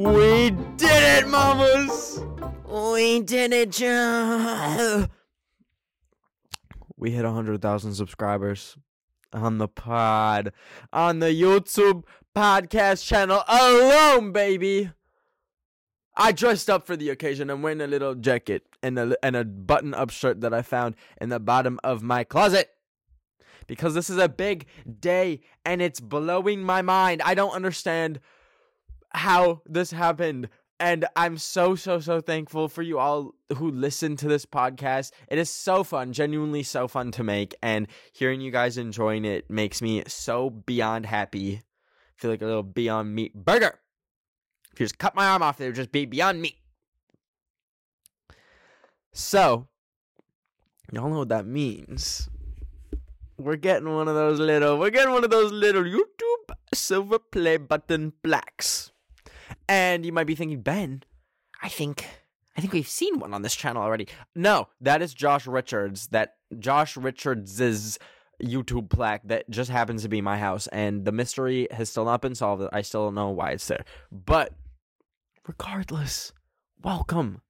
We did it, mamas! We did it, Joe. We hit 100,000 subscribers on the pod, on the YouTube podcast channel alone, baby. I dressed up for the occasion. I'm wearing a little jacket and a, and a button up shirt that I found in the bottom of my closet. Because this is a big day and it's blowing my mind. I don't understand how this happened. And I'm so, so, so thankful for you all who listen to this podcast. It is so fun, genuinely so fun to make. And hearing you guys enjoying it makes me so beyond happy. I feel like a little beyond meat burger. If you just cut my arm off, it would just be beyond meat. So, y'all know what that means. We're getting one of those little, we're getting one of those little YouTube silver play button blacks. And you might be thinking, Ben, I think I think we've seen one on this channel already. No, that is Josh Richards. That Josh Richards's YouTube plaque that just happens to be my house, and the mystery has still not been solved. I still don't know why it's there. But regardless, welcome.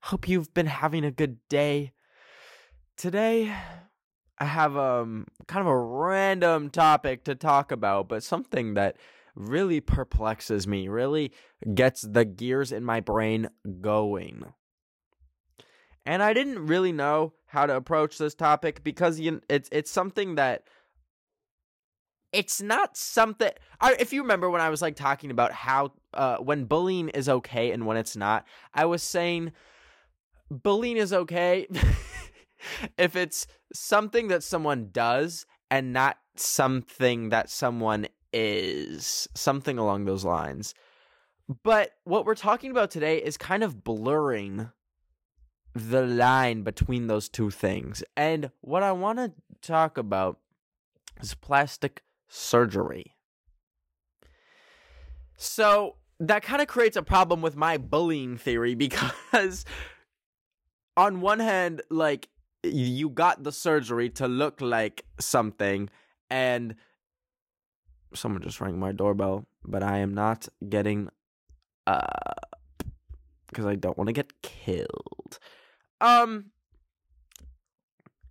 Hope you've been having a good day. Today, I have um kind of a random topic to talk about, but something that really perplexes me, really gets the gears in my brain going. And I didn't really know how to approach this topic because you, it's it's something that it's not something I, if you remember when I was like talking about how uh, when bullying is okay and when it's not, I was saying bullying is okay if it's something that someone does and not something that someone is something along those lines. But what we're talking about today is kind of blurring the line between those two things. And what I want to talk about is plastic surgery. So that kind of creates a problem with my bullying theory because, on one hand, like, you got the surgery to look like something, and someone just rang my doorbell, but I am not getting uh because I don't want to get killed. Um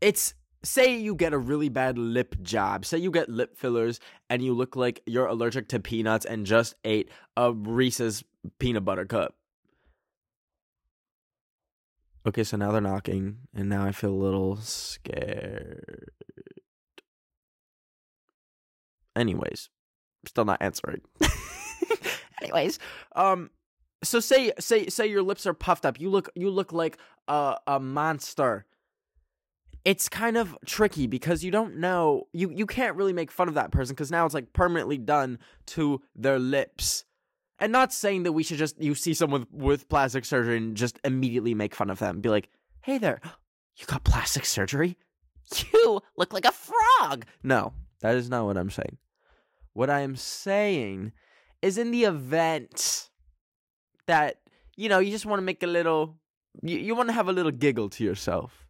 it's say you get a really bad lip job. Say you get lip fillers and you look like you're allergic to peanuts and just ate a Reese's peanut butter cup. Okay, so now they're knocking and now I feel a little scared. Anyways, still not answering. Anyways, um so say say say your lips are puffed up. You look you look like a a monster. It's kind of tricky because you don't know you you can't really make fun of that person cuz now it's like permanently done to their lips. And not saying that we should just you see someone with, with plastic surgery and just immediately make fun of them. Be like, "Hey there, you got plastic surgery? You look like a frog." No, that is not what I'm saying. What I am saying is in the event that, you know, you just want to make a little, you, you want to have a little giggle to yourself.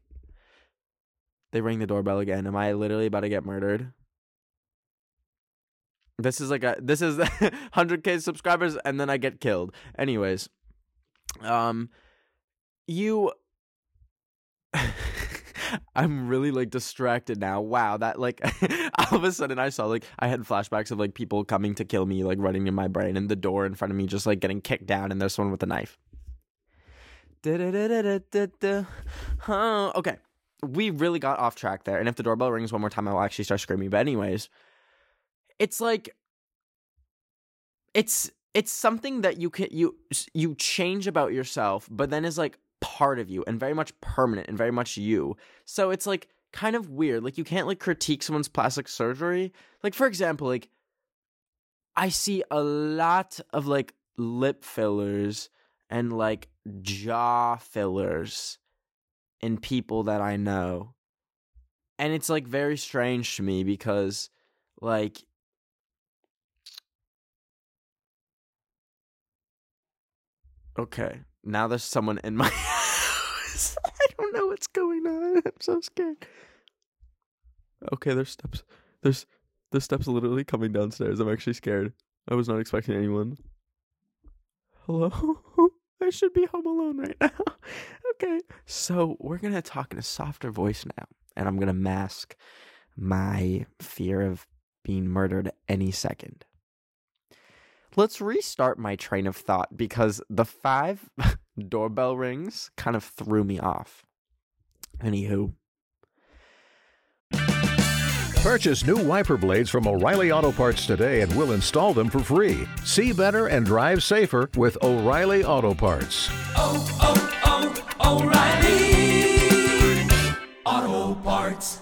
They ring the doorbell again. Am I literally about to get murdered? This is like a, this is 100k subscribers and then I get killed. Anyways, um, you. I'm really like distracted now. Wow, that like all of a sudden I saw like I had flashbacks of like people coming to kill me, like running in my brain, and the door in front of me just like getting kicked down, and there's someone with a knife. Huh, okay, we really got off track there. And if the doorbell rings one more time, I will actually start screaming. But anyways, it's like it's it's something that you can you you change about yourself, but then is like part of you and very much permanent and very much you. So it's like kind of weird. Like you can't like critique someone's plastic surgery. Like for example, like I see a lot of like lip fillers and like jaw fillers in people that I know. And it's like very strange to me because like Okay, now there's someone in my house. I don't know what's going on. I'm so scared. Okay, there's steps. There's the steps literally coming downstairs. I'm actually scared. I was not expecting anyone. Hello? I should be home alone right now. okay. So we're gonna talk in a softer voice now. And I'm gonna mask my fear of being murdered any second. Let's restart my train of thought because the five doorbell rings kind of threw me off. Anywho, Purchase new wiper blades from O'Reilly Auto Parts today and we'll install them for free. See better and drive safer with O'Reilly Auto Parts. oh, oh, oh, O'Reilly Auto Parts.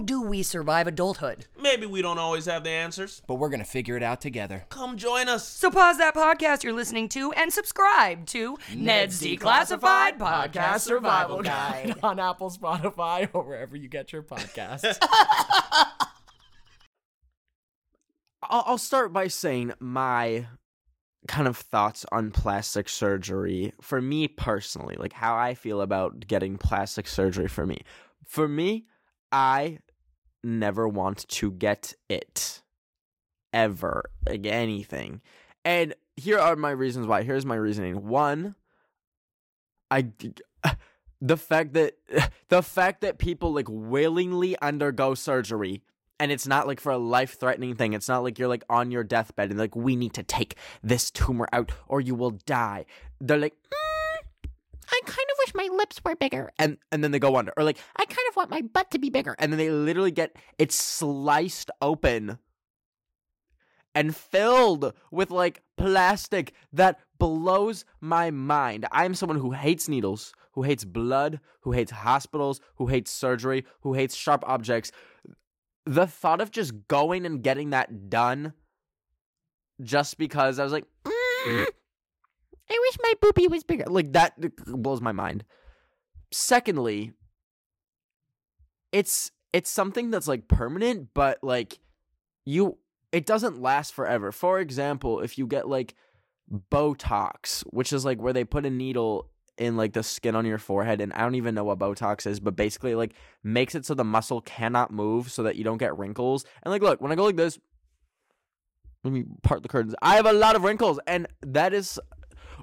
do we survive adulthood? Maybe we don't always have the answers. But we're gonna figure it out together. Come join us. So pause that podcast you're listening to and subscribe to Ned's Declassified Podcast Survival Guide. on Apple, Spotify, or wherever you get your podcasts. I'll, I'll start by saying my kind of thoughts on plastic surgery for me personally, like how I feel about getting plastic surgery for me. For me, I never want to get it ever, like anything. And here are my reasons why. Here's my reasoning. One, I the fact that the fact that people like willingly undergo surgery and it's not like for a life threatening thing. It's not like you're like on your deathbed and like we need to take this tumor out or you will die. They're like "Mm, wish my lips were bigger. And and then they go under. Or like I kind of want my butt to be bigger. And then they literally get it sliced open and filled with like plastic that blows my mind. I'm someone who hates needles, who hates blood, who hates hospitals, who hates surgery, who hates sharp objects. The thought of just going and getting that done just because I was like, "Mm, I wish my boopy was bigger. Like that blows my mind. Secondly, it's it's something that's like permanent, but like you it doesn't last forever. For example, if you get like Botox, which is like where they put a needle in like the skin on your forehead, and I don't even know what Botox is, but basically like makes it so the muscle cannot move so that you don't get wrinkles. And like, look, when I go like this, let me part the curtains. I have a lot of wrinkles, and that is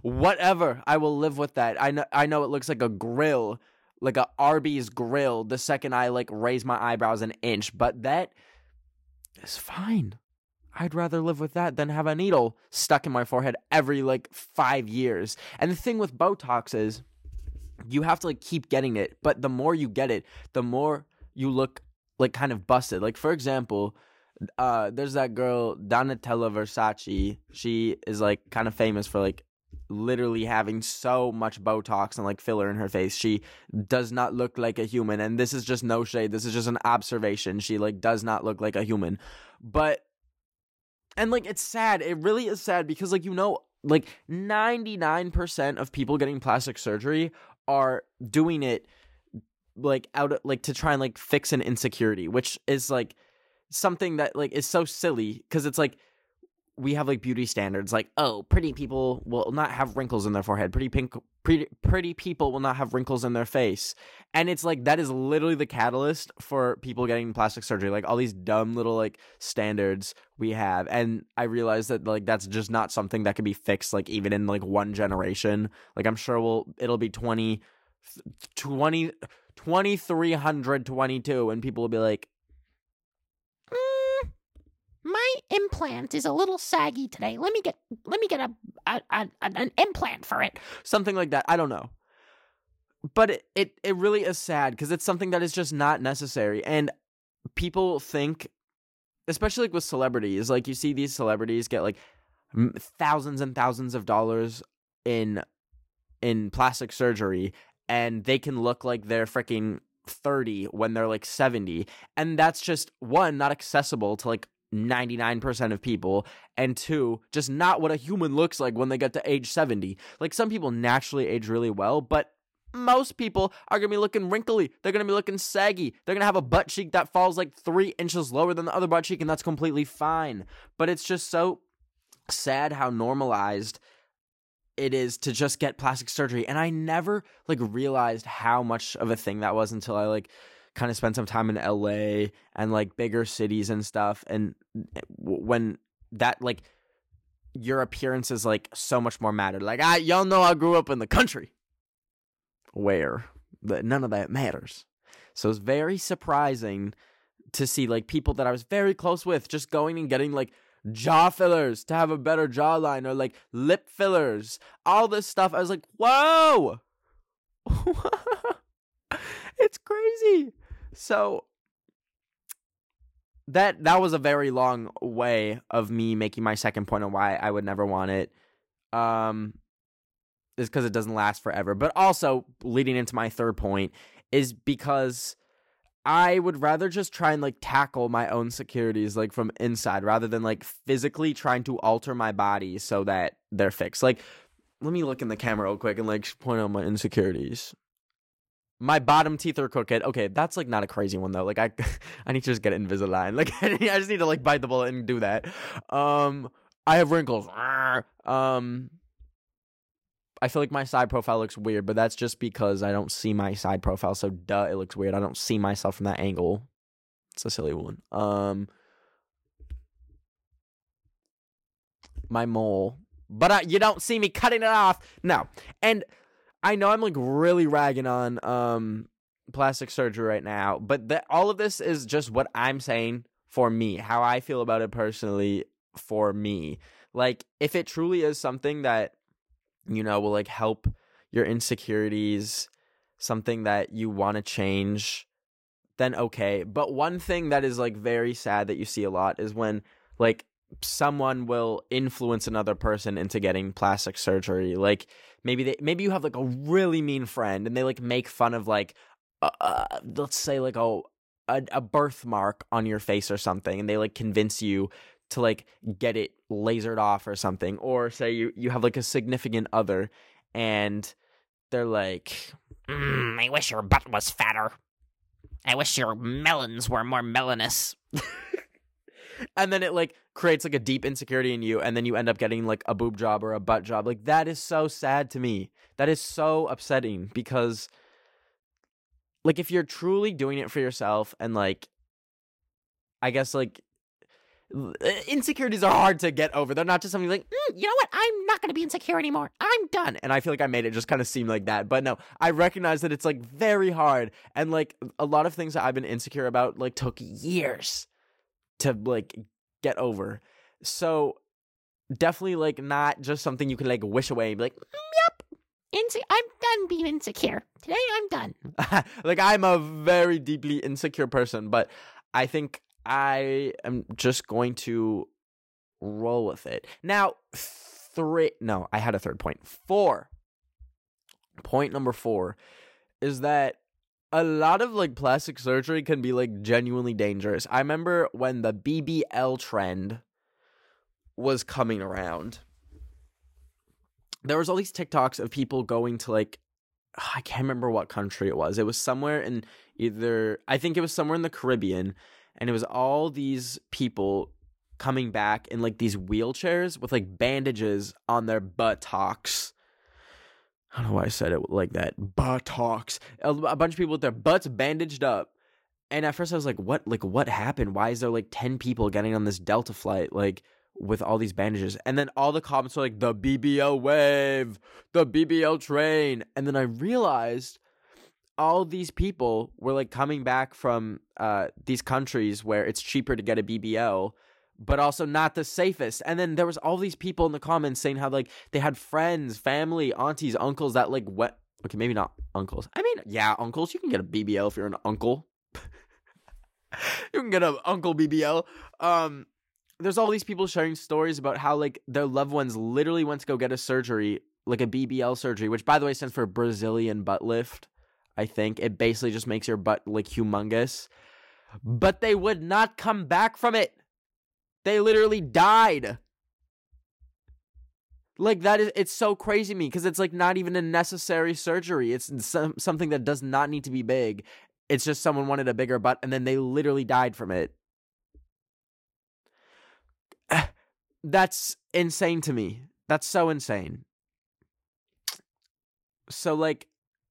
whatever. I will live with that. I know. I know it looks like a grill, like a Arby's grill. The second I like raise my eyebrows an inch, but that is fine. I'd rather live with that than have a needle stuck in my forehead every like five years. And the thing with Botox is you have to like keep getting it, but the more you get it, the more you look like kind of busted. Like for example, uh there's that girl Donatella Versace. She is like kind of famous for like literally having so much Botox and like filler in her face. She does not look like a human. And this is just no shade. This is just an observation. She like does not look like a human. But and like it's sad. It really is sad because like you know like 99% of people getting plastic surgery are doing it like out of, like to try and like fix an insecurity, which is like something that like is so silly because it's like we have like beauty standards like oh pretty people will not have wrinkles in their forehead. Pretty pink pretty pretty people will not have wrinkles in their face. And it's like that is literally the catalyst for people getting plastic surgery like all these dumb little like standards we have. And i realize that like that's just not something that can be fixed like even in like one generation. Like i'm sure we'll it'll be 20 20 2322 and people will be like, Mm, my implant is a little saggy today. Let me get let me get a, a, a an implant for it. something like that. I don't know. But it, it, it really is sad because it's something that is just not necessary. And people think, especially like with celebrities, like you see these celebrities get like thousands and thousands of dollars in in plastic surgery and they can look like they're freaking 30 when they're like 70 and that's just one not accessible to like 99% of people and two just not what a human looks like when they get to age 70 like some people naturally age really well but most people are going to be looking wrinkly. They're going to be looking saggy. They're going to have a butt cheek that falls like 3 inches lower than the other butt cheek and that's completely fine. But it's just so sad how normalized it is to just get plastic surgery and i never like realized how much of a thing that was until i like kind of spent some time in la and like bigger cities and stuff and eh, when that like your appearance is like so much more mattered like i y'all know i grew up in the country where that none of that matters so it's very surprising to see like people that i was very close with just going and getting like jaw fillers to have a better jawline or like lip fillers, all this stuff. I was like, whoa, it's crazy. So that that was a very long way of me making my second point on why I would never want it. Um, is because it doesn't last forever, but also leading into my third point is because I would rather just try and like tackle my own securities like from inside rather than like physically trying to alter my body so that they're fixed. Like, let me look in the camera real quick and like point out my insecurities. My bottom teeth are crooked. Okay, that's like not a crazy one though. Like I, I need to just get Invisalign. Like I just need to like bite the bullet and do that. Um, I have wrinkles. Um, I feel like my side profile looks weird, but that's just because I don't see my side profile. So duh, it looks weird. I don't see myself from that angle. It's a silly one. Um, my mole, but I, you don't see me cutting it off. No, and I know I'm like really ragging on um plastic surgery right now, but that all of this is just what I'm saying for me, how I feel about it personally for me. Like if it truly is something that you know will like help your insecurities, something that you want to change, then okay. But one thing that is like very sad that you see a lot is when like someone will influence another person into getting plastic surgery. Like maybe they maybe you have like a really mean friend and they like make fun of like uh, uh, let's say like a, a a birthmark on your face or something and they like convince you to like get it lasered off or something or say you you have like a significant other and they're like Mm, I wish your butt was fatter. I wish your melons were more melanous. and then it like creates like a deep insecurity in you and then you end up getting like a boob job or a butt job like that is so sad to me that is so upsetting because like if you're truly doing it for yourself and like i guess like uh, insecurities are hard to get over they're not just something like Mm, you know what? I'm not going to be insecure anymore. I'm done. and I feel like I made it just kind of seem like that. But no, I recognize that it's like very hard, and like a lot of things that I've been insecure about like took years to like get over. So definitely like not just something you can like wish away and be like, mm, yep, Inse- I'm done being insecure. Today I'm done. like I'm a very deeply insecure person, but I think I am just going to roll with it. Now, three no, I had a third point. Four. Point number 4 is that a lot of like plastic surgery can be like genuinely dangerous. I remember when the BBL trend was coming around. There was all these TikToks of people going to like I can't remember what country it was. It was somewhere in either I think it was somewhere in the Caribbean and it was all these people coming back in like these wheelchairs with like bandages on their buttocks. I don't know why I said it like that. Buttocks. A, a bunch of people with their butts bandaged up. And at first I was like, what like what happened? Why is there like 10 people getting on this Delta flight like with all these bandages? And then all the comments were like the BBL wave, the BBL train. And then I realized all these people were like coming back from uh these countries where it's cheaper to get a BBL but also not the safest. And then there was all these people in the comments saying how like they had friends, family, aunties, uncles that like wet okay, maybe not uncles. I mean, yeah, uncles, you can get a BBL if you're an uncle. you can get an uncle BBL. Um there's all these people sharing stories about how like their loved ones literally went to go get a surgery, like a BBL surgery, which by the way stands for Brazilian butt lift. I think it basically just makes your butt like humongous. But they would not come back from it. They literally died. Like that is it's so crazy to me because it's like not even a necessary surgery. It's some, something that does not need to be big. It's just someone wanted a bigger butt and then they literally died from it. That's insane to me. That's so insane. So like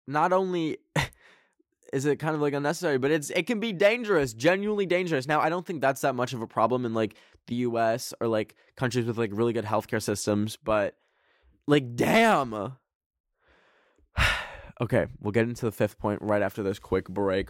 not only is it kind of like unnecessary, but it's it can be dangerous, genuinely dangerous. Now, I don't think that's that much of a problem in like the US or like countries with like really good healthcare systems, but like damn. okay, we'll get into the fifth point right after this quick break.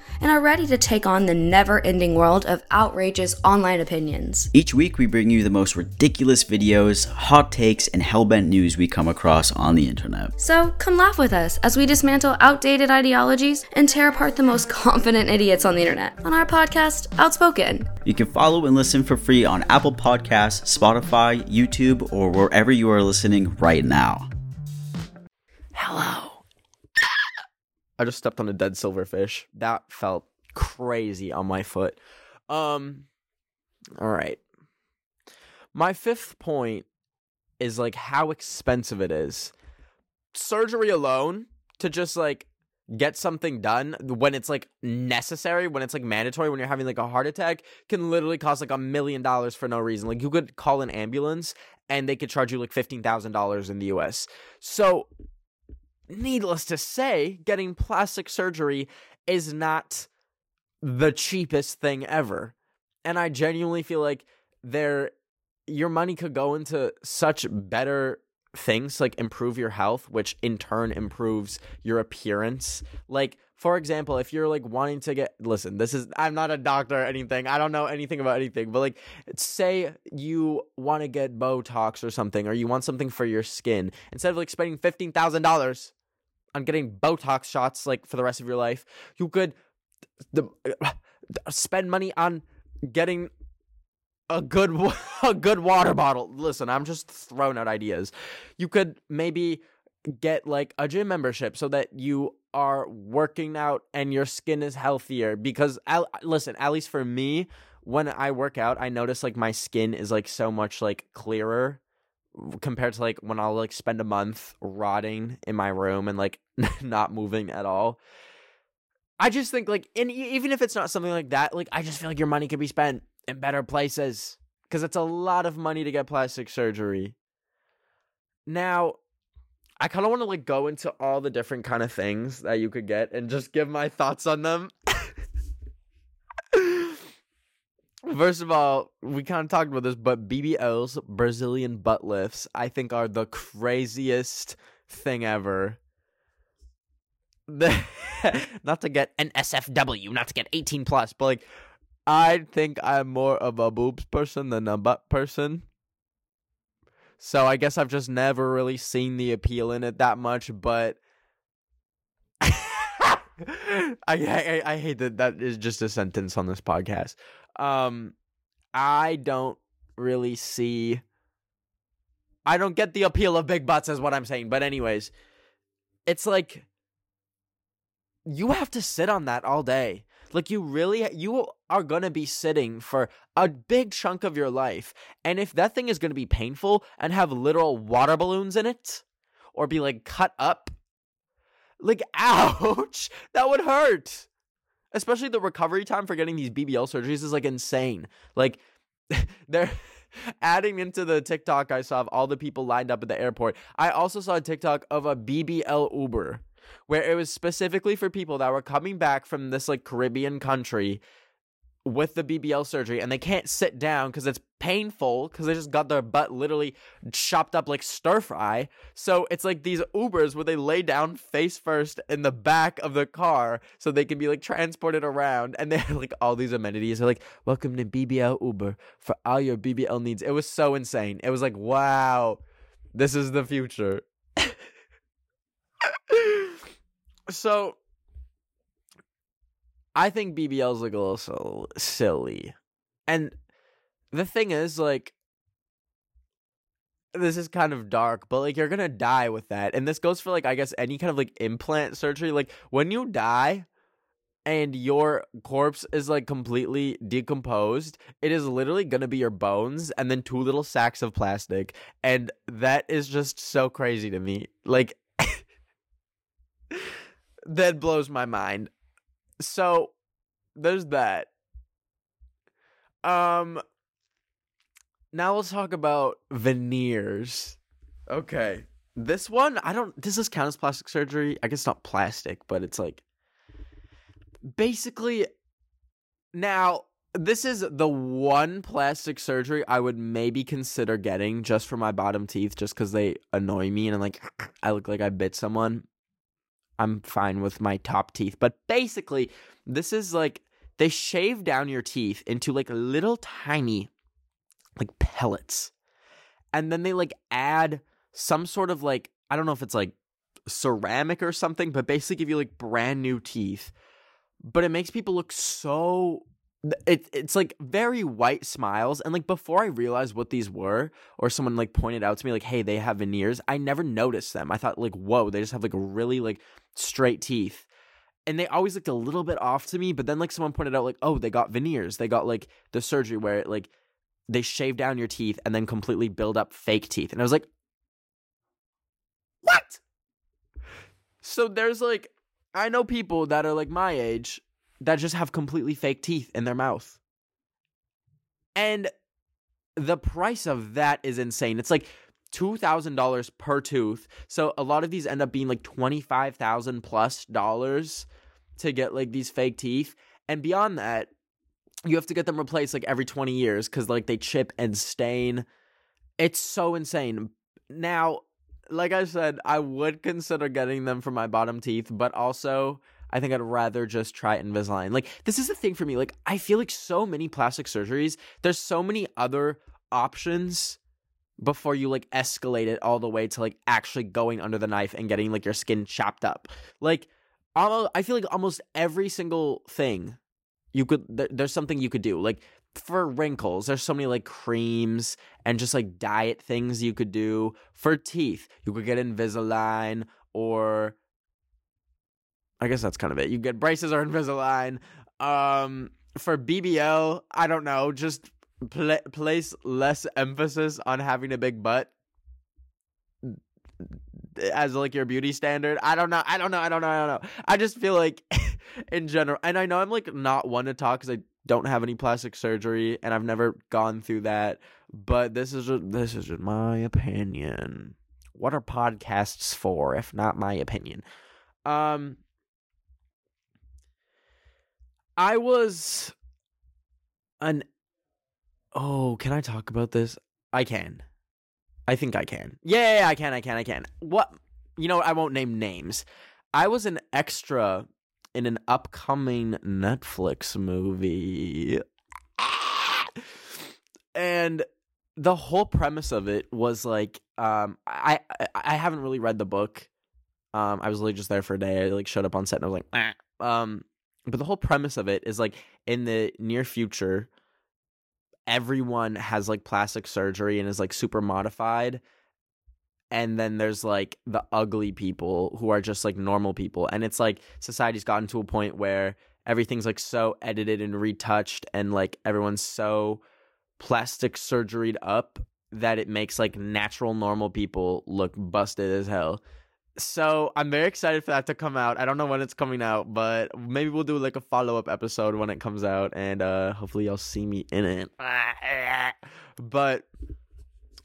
and are ready to take on the never ending world of outrageous online opinions. Each week, we bring you the most ridiculous videos, hot takes, and hellbent news we come across on the internet. So come laugh with us as we dismantle outdated ideologies and tear apart the most confident idiots on the internet on our podcast, Outspoken. You can follow and listen for free on Apple Podcasts, Spotify, YouTube, or wherever you are listening right now. Hello. I just stepped on a dead silverfish. That felt crazy on my foot. Um all right. My fifth point is like how expensive it is. Surgery alone to just like get something done when it's like necessary, when it's like mandatory, when you're having like a heart attack, can literally cost like a million dollars for no reason. Like you could call an ambulance and they could charge you like $15,000 in the US. So needless to say, getting plastic surgery is not the cheapest thing ever. And I genuinely feel like there your money could go into such better things like improve your health, which in turn improves your appearance. Like for example, if you're like wanting to get listen, this is I'm not a doctor or anything. I don't know anything about anything, but like say you want to get Botox or something or you want something for your skin, instead of like spending $15,000 on getting Botox shots like for the rest of your life, you could the, uh, spend money on getting a good a good water bottle. Listen, I'm just throwing out ideas. You could maybe get like a gym membership so that you are working out and your skin is healthier because listen, at least for me, when I work out, I notice like my skin is like so much like clearer compared to like when I'll like spend a month rotting in my room and like not moving at all. I just think like and even if it's not something like that, like I just feel like your money could be spent in better places because it's a lot of money to get plastic surgery. Now, I kind of want to like go into all the different kind of things that you could get and just give my thoughts on them. First of all, we kind of talked about this, but BBLs, Brazilian butt lifts, I think are the craziest thing ever. not to get an SFW, not to get 18 plus, but like I think I'm more of a boobs person than a butt person. So I guess I've just never really seen the appeal in it that much, but I, I I hate that that is just a sentence on this podcast. Um I don't really see I don't get the appeal of big butts is what I'm saying. But anyways, it's like you have to sit on that all day. Like you really you are going to be sitting for a big chunk of your life. And if that thing is going to be painful and have literal water balloons in it or be like cut up, like ouch, that would hurt. Especially the recovery time for getting these BBL surgeries is like insane. Like they're adding into the TikTok I saw of all the people lined up at the airport. I also saw a TikTok of a BBL Uber where it was specifically for people that were coming back from this like Caribbean country with the BBL surgery and they can't sit down because it's painful because they just got their butt literally chopped up like stir fry. So it's like these Ubers where they lay down face first in the back of the car so they can be like transported around and they have like all these amenities. They're like, welcome to BBL Uber for all your BBL needs. It was so insane. It was like, wow, this is the future. so I think BBLs look a little silly. And the thing is, like, this is kind of dark, but like, you're gonna die with that. And this goes for, like, I guess any kind of like implant surgery. Like, when you die and your corpse is like completely decomposed, it is literally gonna be your bones and then two little sacks of plastic. And that is just so crazy to me. Like, that blows my mind so there's that. Um now let's talk about veneers. Okay. This one, I don't does this count as plastic surgery? I guess not plastic, but it's like basically now this is the one plastic surgery I would maybe consider getting just for my bottom teeth just cuz they annoy me and I'm like I look like I bit someone. I'm fine with my top teeth. But basically, this is like they shave down your teeth into like little tiny like pellets. And then they like add some sort of like I don't know if it's like ceramic or something, but basically give you like brand new teeth. But it makes people look so it it's like very white smiles and like before I realized what these were or someone like pointed out to me like hey they have veneers I never noticed them. I thought like whoa they just have like really like straight teeth. And they always looked a little bit off to me but then like someone pointed out like oh they got veneers. They got like the surgery where it like they shave down your teeth and then completely build up fake teeth. And I was like what? So there's like I know people that are like my age that just have completely fake teeth in their mouth. And the price of that is insane. It's like $2,000 per tooth. So a lot of these end up being like 25,000 plus dollars to get like these fake teeth. And beyond that, you have to get them replaced like every 20 years cuz like they chip and stain. It's so insane. Now, like I said, I would consider getting them for my bottom teeth, but also I think I'd rather just try Invisalign. Like this is the thing for me. Like I feel like so many plastic surgeries, there's so many other options before you like escalate it all the way to like actually going under the knife and getting like your skin chopped up. Like I feel like almost every single thing you could there, there's something you could do. Like for wrinkles, there's so many like creams and just like diet things you could do. For teeth, you could get Invisalign or I guess that's kind of it. You get braces or Invisalign. Um, for BBL, I don't know. Just pl- place less emphasis on having a big butt as like your beauty standard. I don't know. I don't know. I don't know. I don't know. I just feel like in general, and I know I'm like not one to talk because I don't have any plastic surgery and I've never gone through that. But this is just, this is just my opinion. What are podcasts for if not my opinion? Um, I was an Oh, can I talk about this? I can. I think I can. Yeah, I can, I can, I can. What you know, I won't name names. I was an extra in an upcoming Netflix movie. And the whole premise of it was like um I I, I haven't really read the book. Um I was literally just there for a day. I like showed up on set and I was like, um but the whole premise of it is like in the near future, everyone has like plastic surgery and is like super modified. And then there's like the ugly people who are just like normal people. And it's like society's gotten to a point where everything's like so edited and retouched and like everyone's so plastic surgeried up that it makes like natural normal people look busted as hell. So I'm very excited for that to come out. I don't know when it's coming out, but maybe we'll do like a follow up episode when it comes out, and uh hopefully y'all see me in it. But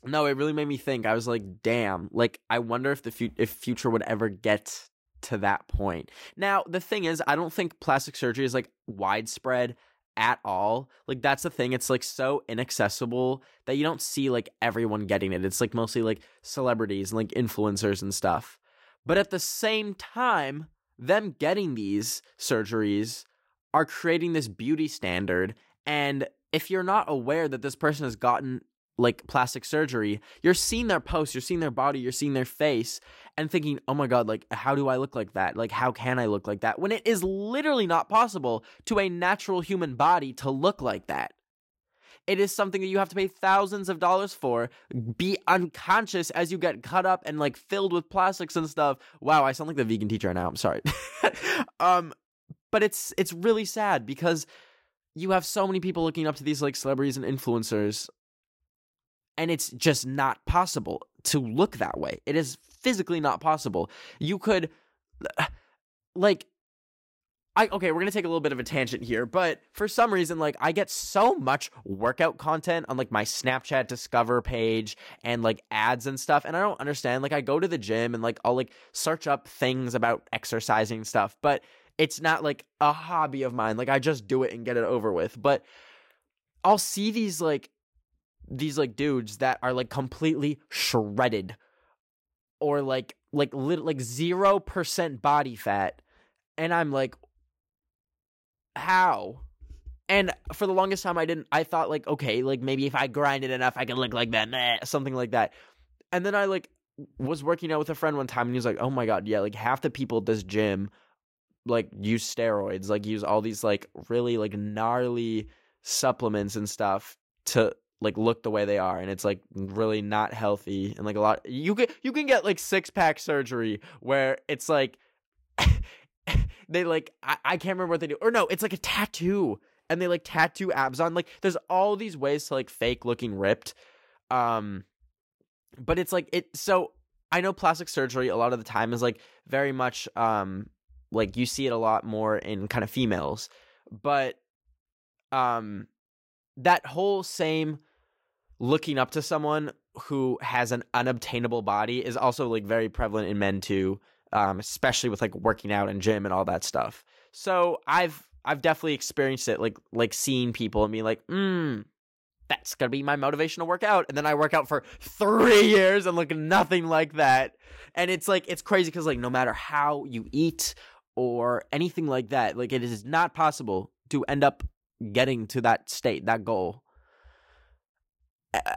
no, it really made me think. I was like, damn, like I wonder if the fu- if future would ever get to that point. Now, the thing is, I don't think plastic surgery is like widespread at all. Like that's the thing. It's like so inaccessible that you don't see like everyone getting it. It's like mostly like celebrities and like influencers and stuff. But at the same time, them getting these surgeries are creating this beauty standard and if you're not aware that this person has gotten like plastic surgery, you're seeing their posts, you're seeing their body, you're seeing their face, and thinking, oh my God, like, how do I look like that? Like, how can I look like that? When it is literally not possible to a natural human body to look like that. It is something that you have to pay thousands of dollars for, be unconscious as you get cut up and like filled with plastics and stuff. Wow, I sound like the vegan teacher now. I'm sorry. um, but it's it's really sad because you have so many people looking up to these like celebrities and influencers and it's just not possible to look that way. It is physically not possible. You could like I okay, we're to take a little bit of a tangent here, but for some reason like I get so much workout content on like my Snapchat discover page and like ads and stuff and I don't understand like I go to the gym and like I'll like search up things about exercising stuff, but it's not like a hobby of mine. Like I just do it and get it over with. But I'll see these like these like dudes that are like completely shredded or like like lit, like 0% body fat and I'm like how? And for the longest time I didn't I thought like okay like maybe if I grind it enough I can look like that something like that. And then I like was working out with a friend one time and he was like oh my god yeah like half the people at this gym like use steroids like use all these like really like gnarly supplements and stuff to like look the way they are and it's like really not healthy and like a lot you can you can get like six pack surgery where it's like they like I, I can't remember what they do. Or no it's like a tattoo and they like tattoo abs on like there's all these ways to like fake looking ripped um but it's like it so i know plastic surgery a lot of the time is like very much um like you see it a lot more in kind of females but um that whole same looking up to someone who has an unobtainable body is also like very prevalent in men too um especially with like working out and gym and all that stuff. So i've i've definitely experienced it like like seeing people and being like mm that's gonna be my motivation to work out. And then i work out for three years and look nothing like that. And it's like it's crazy because like no matter how you eat or anything like that like it is not possible to end up getting to that state that goal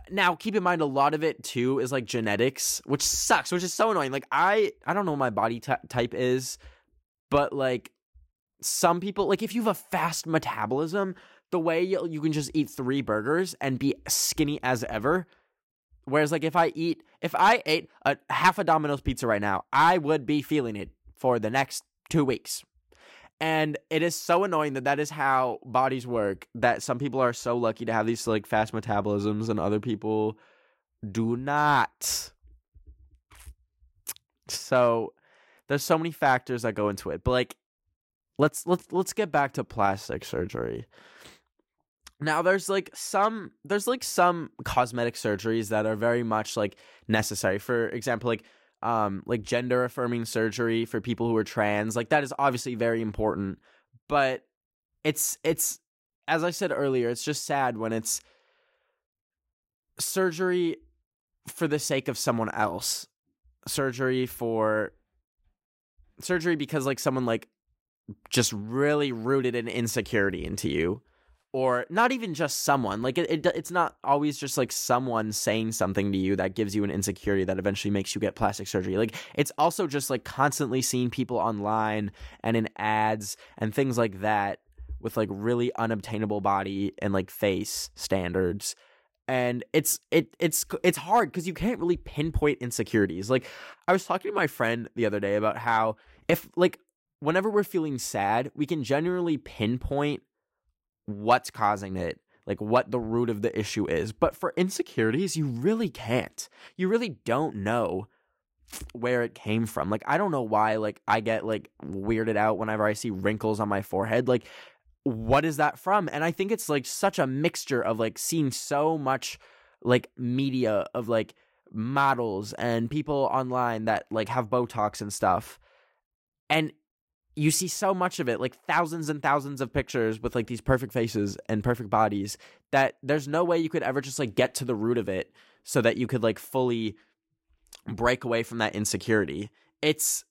now keep in mind a lot of it too is like genetics which sucks which is so annoying. Like i i don't know what my body t- type is but like some people like if you have a fast metabolism the way you, you can just eat three burgers and be skinny as ever. Whereas like if i eat if i ate a half a domino's pizza right now i would be feeling it for the next two weeks and it is so annoying that that is how bodies work that some people are so lucky to have these like fast metabolisms and other people do not. So there's so many factors that go into it but like let's let's let's get back to plastic surgery. Now there's like some there's like some cosmetic surgeries that are very much like necessary. For example like um like gender affirming surgery for people who are trans like that is obviously very important but it's it's as i said earlier it's just sad when it's surgery for the sake of someone else. Surgery for surgery because like someone like just really rooted an insecurity into you or not even just someone like it, it, it's not always just like someone saying something to you that gives you an insecurity that eventually makes you get plastic surgery. Like it's also just like constantly seeing people online and in ads and things like that with like really unobtainable body and like face standards. And it's it it's it's hard because you can't really pinpoint insecurities. Like i was talking to my friend the other day about how if like whenever we're feeling sad we can generally pinpoint what's causing it, like what the root of the issue is. But for insecurities, you really can't. You really don't know where it came from. Like I don't know why like I get like weirded out whenever I see wrinkles on my forehead. Like what is that from? And I think it's like such a mixture of like seeing so much like media of like models and people online that like have botox and stuff. And you see so much of it, like thousands and thousands of pictures with like these perfect faces and perfect bodies that there's no way you could ever just like get to the root of it so that you could like fully break away from that insecurity. It's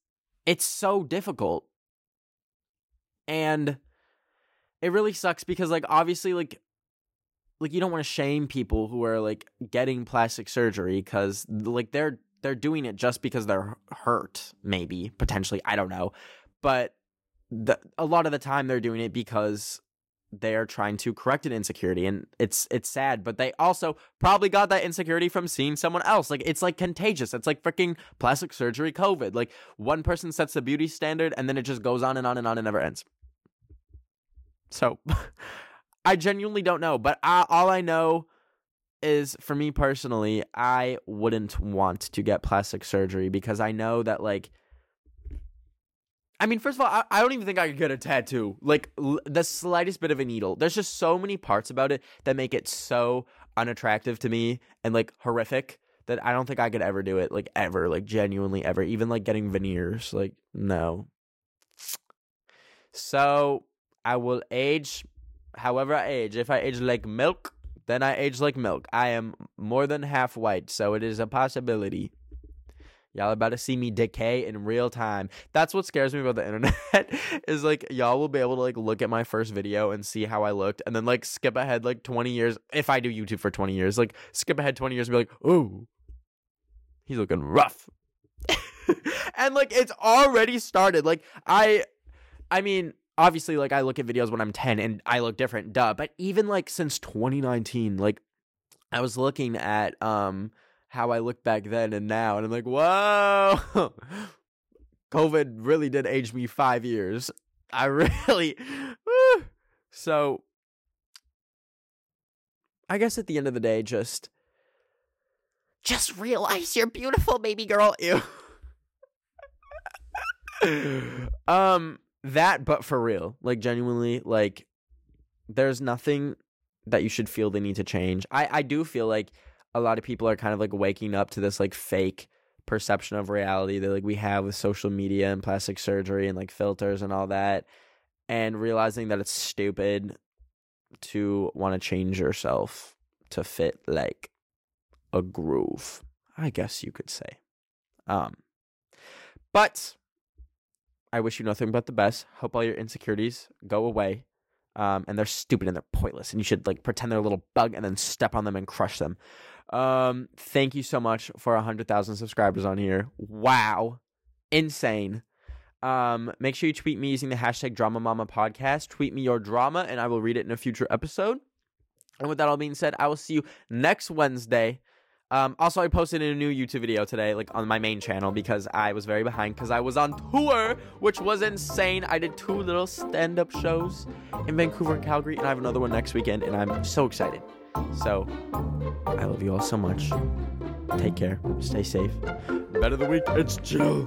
it's so difficult. And it really sucks because like obviously like like you don't want to shame people who are like getting plastic surgery cuz like they're they're doing it just because they're hurt maybe potentially I don't know but the, a lot of the time they're doing it because they're trying to correct an insecurity and it's it's sad but they also probably got that insecurity from seeing someone else like it's like contagious it's like freaking plastic surgery covid like one person sets the beauty standard and then it just goes on and on and on and never ends. So i genuinely don't know but I, all i know is for me personally i wouldn't want to get plastic surgery because i know that like I mean, first of all, I, I, don't even think I could get a tattoo. Like l- the slightest bit of a needle. There's just so many parts about it that make it so unattractive to me and like horrific that I don't think I could ever do it. Like ever, like genuinely ever. Even like getting veneers. Like no. So I will age however I age. If I age like milk, then I age like milk. I am more than half white, so it is a possibility. Y'all about to see me decay in real time. That's what scares me about the internet is like y'all will be able to like look at my first video and see how I looked and then like skip ahead like 20 years if I do YouTube for 20 years. Like skip ahead 20 years and be like, "Oh, he's looking rough." and like it's already started. Like I I mean, obviously like I look at videos when I'm 10 and I look different, duh, but even like since 2019, like I was looking at um how I look back then and now. And I'm like, whoa, COVID really did age me five years. I really, so I guess at the end of the day, just, just realize you're beautiful, baby girl. Ew. um, that, but for real, like genuinely, like, there's nothing that you should feel the need to change. I, I do feel like a lot of people are kind of like waking up to this like fake perception of reality that like we have with social media and plastic surgery and like filters and all that and realizing that it's stupid to want to change yourself to fit like a groove i guess you could say. Um but i wish you nothing but the best. Hope all your insecurities go away um, and they're stupid and they're pointless and you should like pretend they're a little bug and then step on them and crush them um, thank you so much for a hundred thousand subscribers on here. Wow, insane. Um, make sure you tweet me using the hashtag Drama Mama Podcast. Tweet me your drama, and I will read it in a future episode. And with that all being said, I will see you next Wednesday. Um, also, I posted a new YouTube video today, like on my main channel, because I was very behind because I was on tour, which was insane. I did two little stand-up shows in Vancouver and Calgary, and I have another one next weekend, and I'm so excited. So, I love you all so much. Take care. Stay safe. Ben of the week, it's Jill.